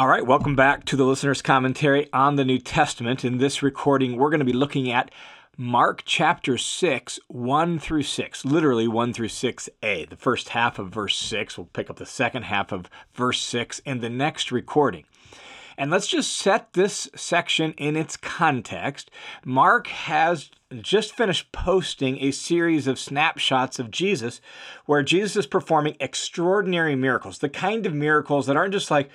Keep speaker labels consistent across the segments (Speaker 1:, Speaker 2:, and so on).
Speaker 1: All right, welcome back to the listener's commentary on the New Testament. In this recording, we're going to be looking at Mark chapter 6, 1 through 6, literally 1 through 6a. The first half of verse 6, we'll pick up the second half of verse 6 in the next recording. And let's just set this section in its context. Mark has just finished posting a series of snapshots of Jesus where Jesus is performing extraordinary miracles, the kind of miracles that aren't just like,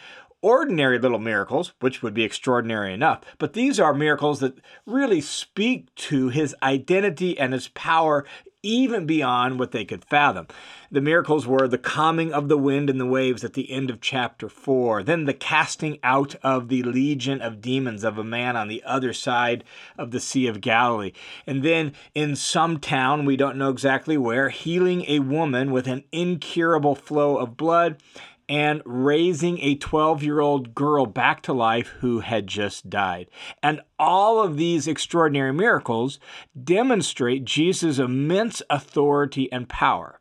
Speaker 1: ordinary little miracles, which would be extraordinary enough, but these are miracles that really speak to his identity and his power even beyond what they could fathom. The miracles were the calming of the wind and the waves at the end of chapter 4, then the casting out of the legion of demons of a man on the other side of the Sea of Galilee. And then in some town, we don't know exactly where, healing a woman with an incurable flow of blood and raising a 12 year old girl back to life who had just died. And all of these extraordinary miracles demonstrate Jesus' immense authority and power.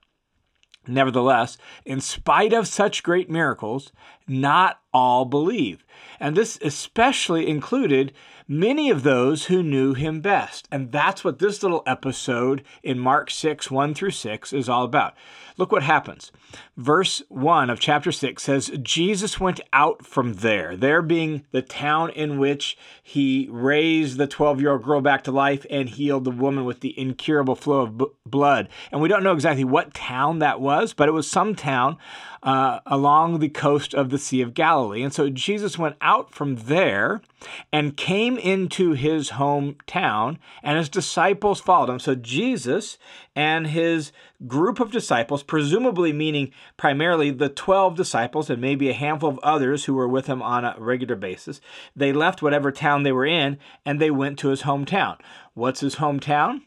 Speaker 1: Nevertheless, in spite of such great miracles, not all believe. And this especially included many of those who knew him best. And that's what this little episode in Mark 6, 1 through 6 is all about. Look what happens. Verse 1 of chapter 6 says, Jesus went out from there, there being the town in which he raised the 12 year old girl back to life and healed the woman with the incurable flow of b- blood. And we don't know exactly what town that was, but it was some town uh, along the coast of the Sea of Galilee. And so Jesus went out from there and came into his hometown, and his disciples followed him. So Jesus and his group of disciples, presumably meaning primarily the 12 disciples and maybe a handful of others who were with him on a regular basis, they left whatever town they were in and they went to his hometown. What's his hometown?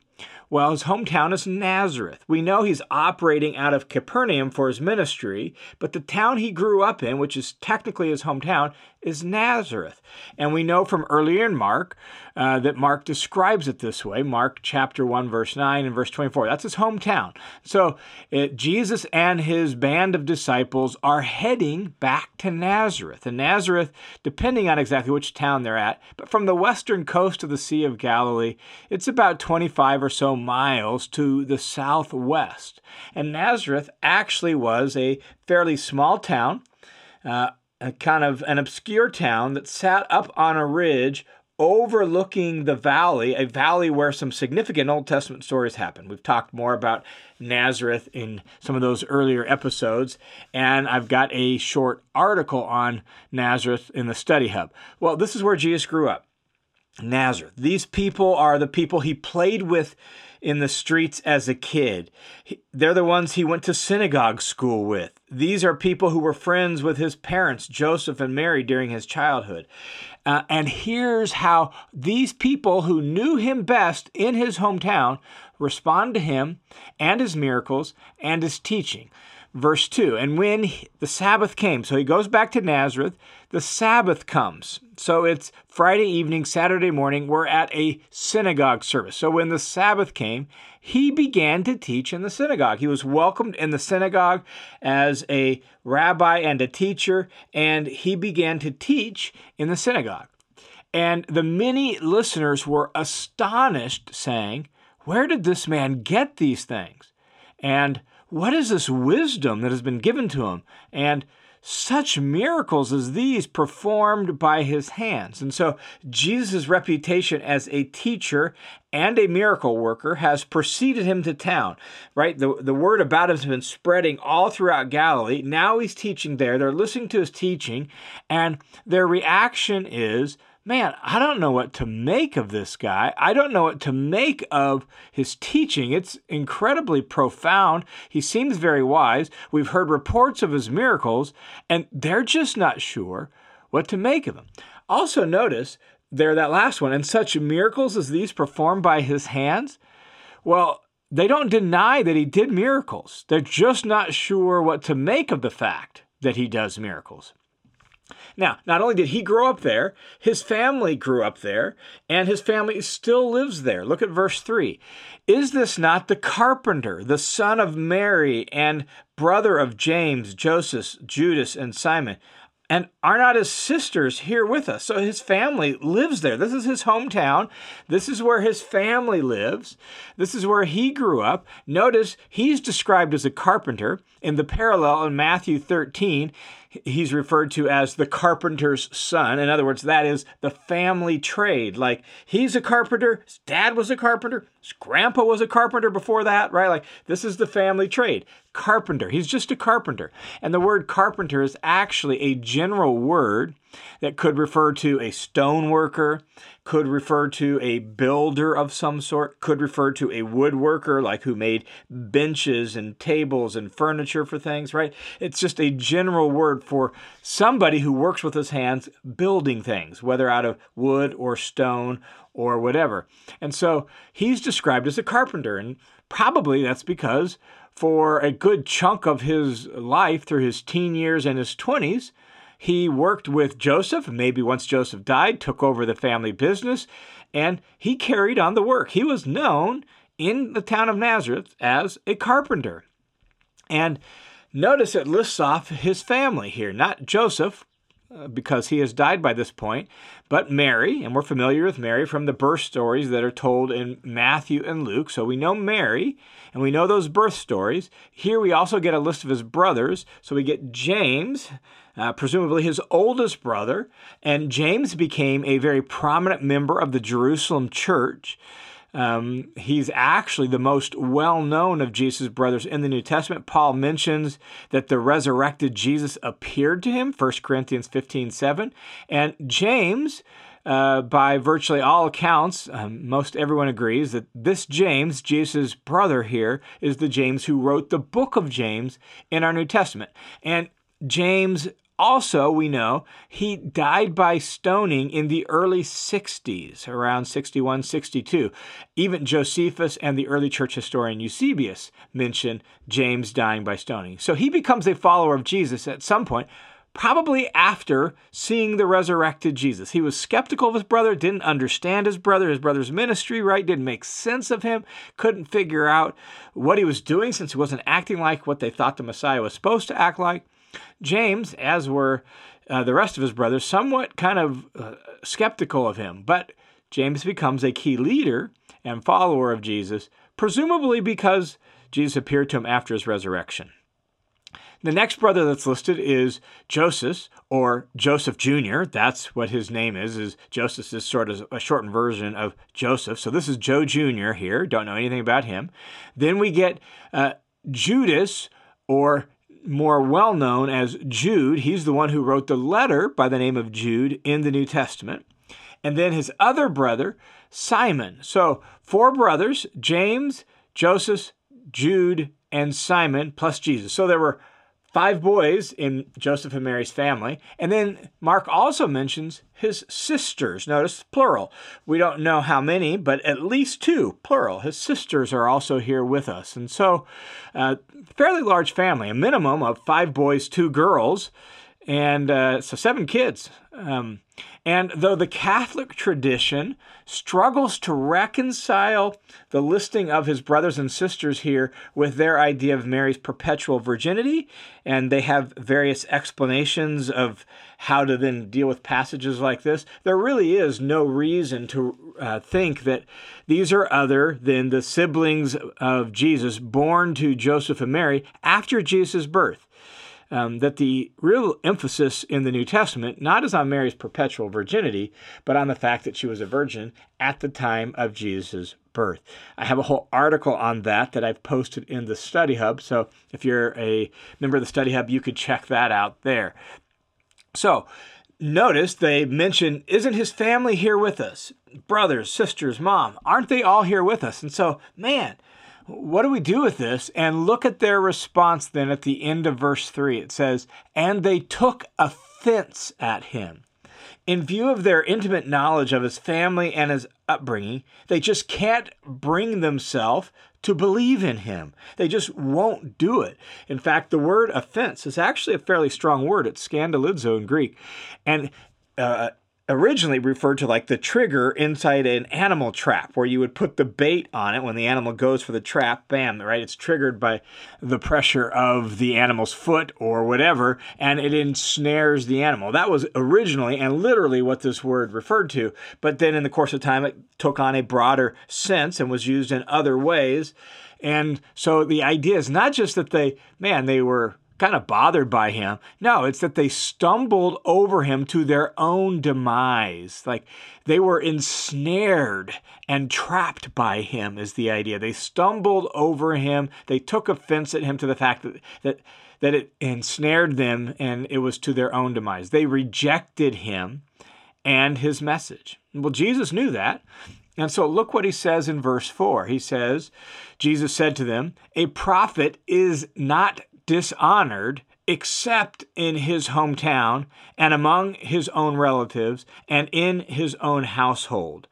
Speaker 1: Well, his hometown is Nazareth. We know he's operating out of Capernaum for his ministry, but the town he grew up in, which is technically his hometown, is Nazareth. And we know from earlier in Mark uh, that Mark describes it this way Mark chapter 1, verse 9 and verse 24. That's his hometown. So it, Jesus and his band of disciples are heading back to Nazareth. And Nazareth, depending on exactly which town they're at, but from the western coast of the Sea of Galilee, it's about 25 or so miles to the southwest. And Nazareth actually was a fairly small town. Uh, a kind of an obscure town that sat up on a ridge overlooking the valley, a valley where some significant Old Testament stories happen. We've talked more about Nazareth in some of those earlier episodes, and I've got a short article on Nazareth in the Study Hub. Well, this is where Jesus grew up. Nazareth. These people are the people he played with in the streets as a kid. They're the ones he went to synagogue school with. These are people who were friends with his parents, Joseph and Mary, during his childhood. Uh, and here's how these people who knew him best in his hometown respond to him and his miracles and his teaching verse 2 and when the sabbath came so he goes back to nazareth the sabbath comes. So it's friday evening saturday morning we're at a synagogue service. So when the sabbath came he began to teach in the synagogue. He was welcomed in the synagogue as a rabbi and a teacher and he began to teach in the synagogue. And the many listeners were astonished saying where did this man get these things? And what is this wisdom that has been given to him? And such miracles as these performed by his hands. And so Jesus' reputation as a teacher and a miracle worker has preceded him to town, right? The, the word about him has been spreading all throughout Galilee. Now he's teaching there. They're listening to his teaching, and their reaction is man, I don't know what to make of this guy. I don't know what to make of his teaching. It's incredibly profound. He seems very wise. We've heard reports of his miracles, and they're just not sure what to make of him. Also, notice there, that last one, and such miracles as these performed by his hands. Well, they don't deny that he did miracles. They're just not sure what to make of the fact that he does miracles. Now, not only did he grow up there, his family grew up there, and his family still lives there. Look at verse 3. Is this not the carpenter, the son of Mary, and brother of James, Joses, Judas, and Simon? And are not his sisters here with us? So his family lives there. This is his hometown. This is where his family lives. This is where he grew up. Notice he's described as a carpenter. In the parallel in Matthew 13, he's referred to as the carpenter's son. In other words, that is the family trade. Like he's a carpenter, his dad was a carpenter, grandpa was a carpenter before that, right? Like this is the family trade. Carpenter. He's just a carpenter. And the word carpenter is actually a general word that could refer to a stone worker, could refer to a builder of some sort, could refer to a woodworker, like who made benches and tables and furniture for things, right? It's just a general word for somebody who works with his hands building things, whether out of wood or stone or whatever. And so he's described as a carpenter, and probably that's because for a good chunk of his life through his teen years and his 20s, he worked with Joseph, maybe once Joseph died, took over the family business, and he carried on the work. He was known in the town of Nazareth as a carpenter. And notice it lists off his family here, not Joseph, because he has died by this point, but Mary, and we're familiar with Mary from the birth stories that are told in Matthew and Luke. So we know Mary, and we know those birth stories. Here we also get a list of his brothers. So we get James, uh, presumably his oldest brother, and James became a very prominent member of the Jerusalem church. Um, he's actually the most well known of Jesus' brothers in the New Testament. Paul mentions that the resurrected Jesus appeared to him, 1 Corinthians 15 7. And James, uh, by virtually all accounts, um, most everyone agrees that this James, Jesus' brother here, is the James who wrote the book of James in our New Testament. And James also, we know he died by stoning in the early 60s, around 61, 62. Even Josephus and the early church historian Eusebius mention James dying by stoning. So he becomes a follower of Jesus at some point, probably after seeing the resurrected Jesus. He was skeptical of his brother, didn't understand his brother, his brother's ministry, right? Didn't make sense of him, couldn't figure out what he was doing since he wasn't acting like what they thought the Messiah was supposed to act like. James, as were uh, the rest of his brothers, somewhat kind of uh, skeptical of him. But James becomes a key leader and follower of Jesus, presumably because Jesus appeared to him after his resurrection. The next brother that's listed is Joses or Joseph Jr. That's what his name is. Is Joses is sort of a shortened version of Joseph. So this is Joe Jr. here. Don't know anything about him. Then we get uh, Judas or more well known as Jude. He's the one who wrote the letter by the name of Jude in the New Testament. And then his other brother, Simon. So, four brothers James, Joseph, Jude, and Simon, plus Jesus. So, there were five boys in Joseph and Mary's family. And then Mark also mentions his sisters. Notice plural. We don't know how many, but at least two, plural. His sisters are also here with us. And so, uh, fairly large family, a minimum of five boys, two girls, and uh, so seven kids. Um, and though the Catholic tradition struggles to reconcile the listing of his brothers and sisters here with their idea of Mary's perpetual virginity, and they have various explanations of how to then deal with passages like this, there really is no reason to uh, think that these are other than the siblings of Jesus born to Joseph and Mary after Jesus' birth um, that the real emphasis in the New Testament not is on Mary's perpetual virginity, but on the fact that she was a virgin at the time of Jesus' birth. I have a whole article on that that I've posted in the Study Hub. So if you're a member of the Study Hub, you could check that out there. So, notice they mention, Isn't his family here with us? Brothers, sisters, mom, aren't they all here with us? And so, man, what do we do with this? And look at their response then at the end of verse 3. It says, And they took offense at him. In view of their intimate knowledge of his family and his upbringing, they just can't bring themselves to believe in him. They just won't do it. In fact, the word offense is actually a fairly strong word. It's scandalizo in Greek. And uh, originally referred to like the trigger inside an animal trap where you would put the bait on it. When the animal goes for the trap bam right it's triggered by the pressure of the animal's foot or whatever and it ensnares the animal. That was originally and literally what this word referred to but then in the course of time it took on a broader sense and was used in other ways. And so the idea is not just that they man they were kind of bothered by him. No, it's that they stumbled over him to their own demise. Like they were ensnared and trapped by him, is the idea. They stumbled over him. They took offense at him to the fact that, that, that it ensnared them and it was to their own demise. They rejected him and his message. Well, Jesus knew that. And so look what he says in verse 4. He says, Jesus said to them, A prophet is not dishonored except in his hometown and among his own relatives and in his own household.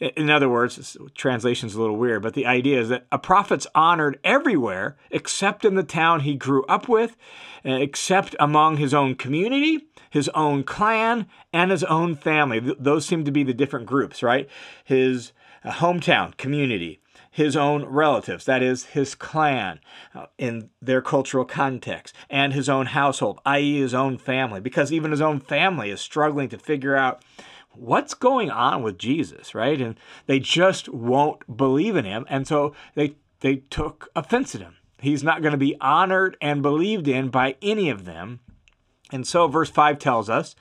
Speaker 1: In other words, translation's a little weird, but the idea is that a prophet's honored everywhere except in the town he grew up with, uh, except among his own community, his own clan, and his own family. Those seem to be the different groups, right? His hometown, community, his own relatives, that is, his clan uh, in their cultural context, and his own household, i.e., his own family, because even his own family is struggling to figure out what's going on with Jesus, right? And they just won't believe in him. And so they, they took offense at him. He's not going to be honored and believed in by any of them. And so, verse 5 tells us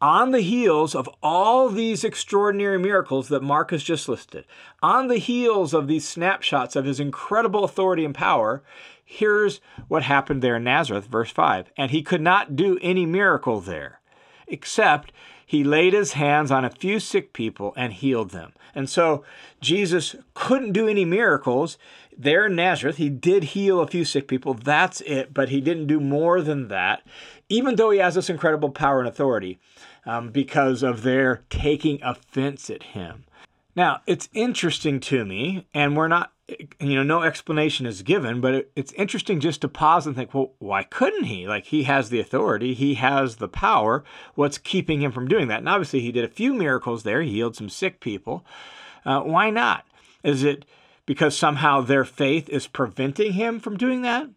Speaker 1: on the heels of all these extraordinary miracles that Mark has just listed, on the heels of these snapshots of his incredible authority and power, here's what happened there in Nazareth, verse 5. And he could not do any miracle there, except he laid his hands on a few sick people and healed them. And so Jesus couldn't do any miracles there in Nazareth. He did heal a few sick people. That's it. But he didn't do more than that, even though he has this incredible power and authority um, because of their taking offense at him. Now, it's interesting to me, and we're not, you know, no explanation is given, but it, it's interesting just to pause and think, well, why couldn't he? Like, he has the authority, he has the power. What's keeping him from doing that? And obviously, he did a few miracles there, he healed some sick people. Uh, why not? Is it because somehow their faith is preventing him from doing that?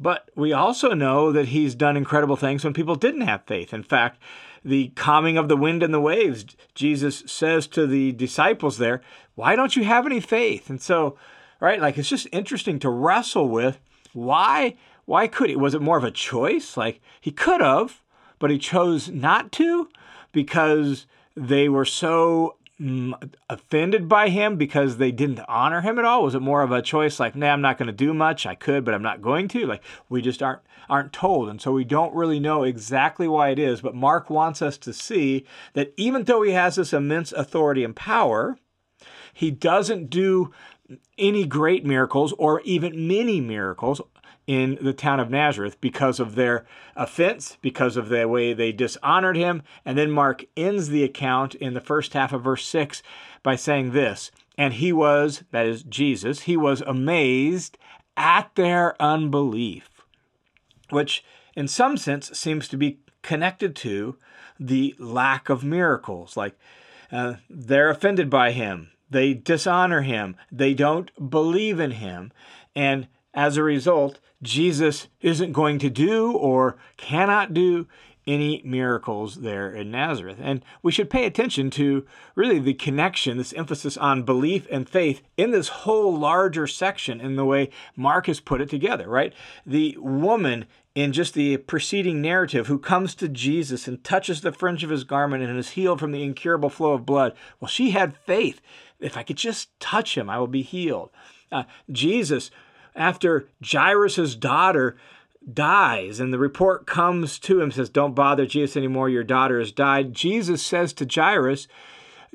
Speaker 1: But we also know that he's done incredible things when people didn't have faith. In fact, the calming of the wind and the waves, Jesus says to the disciples there, Why don't you have any faith? And so, right, like it's just interesting to wrestle with why why could he? Was it more of a choice? Like he could have, but he chose not to because they were so offended by him because they didn't honor him at all? Was it more of a choice like, nah, I'm not going to do much. I could, but I'm not going to? Like we just aren't aren't told, and so we don't really know exactly why it is. But Mark wants us to see that even though he has this immense authority and power, he doesn't do any great miracles or even many miracles in the town of Nazareth because of their offense, because of the way they dishonored him. And then Mark ends the account in the first half of verse 6 by saying this And he was, that is Jesus, he was amazed at their unbelief, which in some sense seems to be connected to the lack of miracles. Like uh, they're offended by him, they dishonor him, they don't believe in him. And as a result, Jesus isn't going to do or cannot do any miracles there in Nazareth. And we should pay attention to really the connection, this emphasis on belief and faith in this whole larger section in the way Mark has put it together, right? The woman in just the preceding narrative who comes to Jesus and touches the fringe of his garment and is healed from the incurable flow of blood. Well, she had faith. If I could just touch him, I will be healed. Uh, Jesus after Jairus' daughter dies and the report comes to him says don't bother jesus anymore your daughter has died. Jesus says to jairus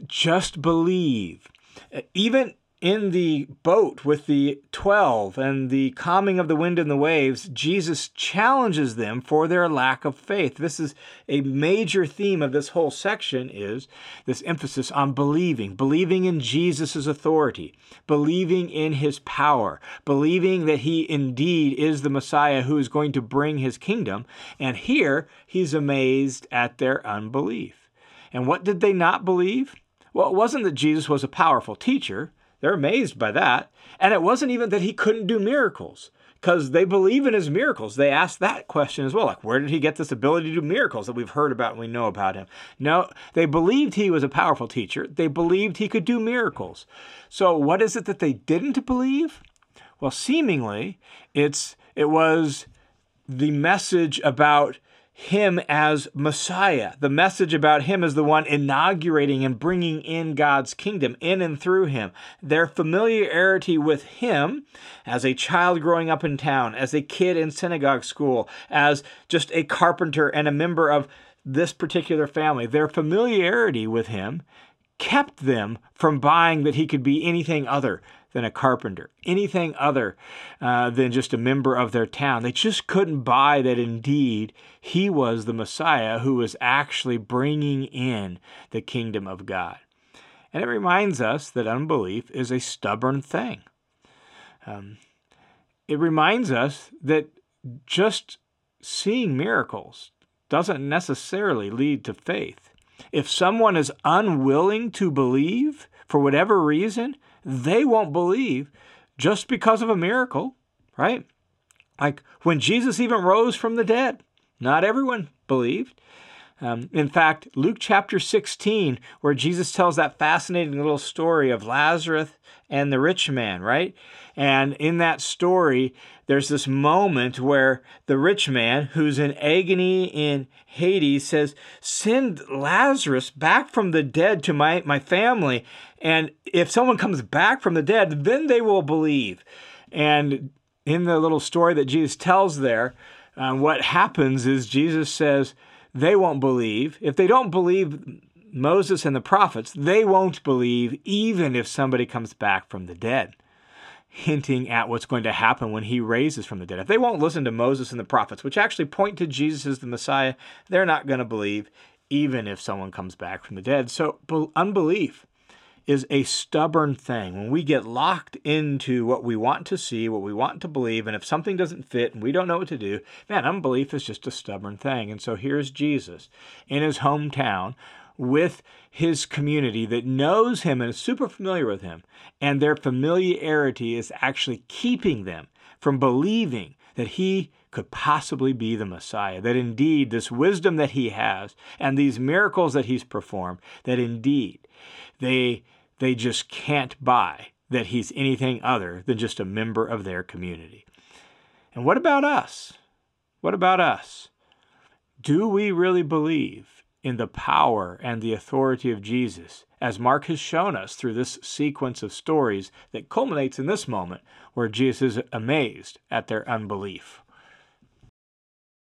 Speaker 1: just believe. Uh, even in the boat with the 12 and the calming of the wind and the waves, Jesus challenges them for their lack of faith. This is a major theme of this whole section is this emphasis on believing, believing in Jesus' authority, believing in his power, believing that he indeed is the Messiah who is going to bring his kingdom. And here he's amazed at their unbelief. And what did they not believe? Well, it wasn't that Jesus was a powerful teacher. They're amazed by that. And it wasn't even that he couldn't do miracles because they believe in his miracles. They ask that question as well like, where did he get this ability to do miracles that we've heard about and we know about him? No, they believed he was a powerful teacher. They believed he could do miracles. So, what is it that they didn't believe? Well, seemingly, it's it was the message about him as Messiah, the message about him is the one inaugurating and bringing in God's kingdom in and through him. Their familiarity with him as a child growing up in town, as a kid in synagogue school, as just a carpenter and a member of this particular family, their familiarity with him kept them from buying that he could be anything other than a carpenter, anything other uh, than just a member of their town. They just couldn't buy that indeed he was the Messiah who was actually bringing in the kingdom of God. And it reminds us that unbelief is a stubborn thing. Um, it reminds us that just seeing miracles doesn't necessarily lead to faith. If someone is unwilling to believe for whatever reason, they won't believe just because of a miracle, right? Like when Jesus even rose from the dead, not everyone believed. Um, in fact, Luke chapter 16, where Jesus tells that fascinating little story of Lazarus and the rich man, right? And in that story, there's this moment where the rich man, who's in agony in Hades, says, Send Lazarus back from the dead to my, my family. And if someone comes back from the dead, then they will believe. And in the little story that Jesus tells there, uh, what happens is Jesus says, They won't believe. If they don't believe Moses and the prophets, they won't believe even if somebody comes back from the dead hinting at what's going to happen when he raises from the dead. If they won't listen to Moses and the prophets, which actually point to Jesus as the Messiah, they're not going to believe, even if someone comes back from the dead. So, unbelief is a stubborn thing. When we get locked into what we want to see, what we want to believe, and if something doesn't fit and we don't know what to do, man, unbelief is just a stubborn thing. And so here's Jesus in his hometown with his community that knows him and is super familiar with him. And their familiarity is actually keeping them from believing that he could possibly be the Messiah. That indeed, this wisdom that he has and these miracles that he's performed, that indeed they, they just can't buy that he's anything other than just a member of their community. And what about us? What about us? Do we really believe in the power and the authority of Jesus, as Mark has shown us through this sequence of stories that culminates in this moment where Jesus is amazed at their unbelief.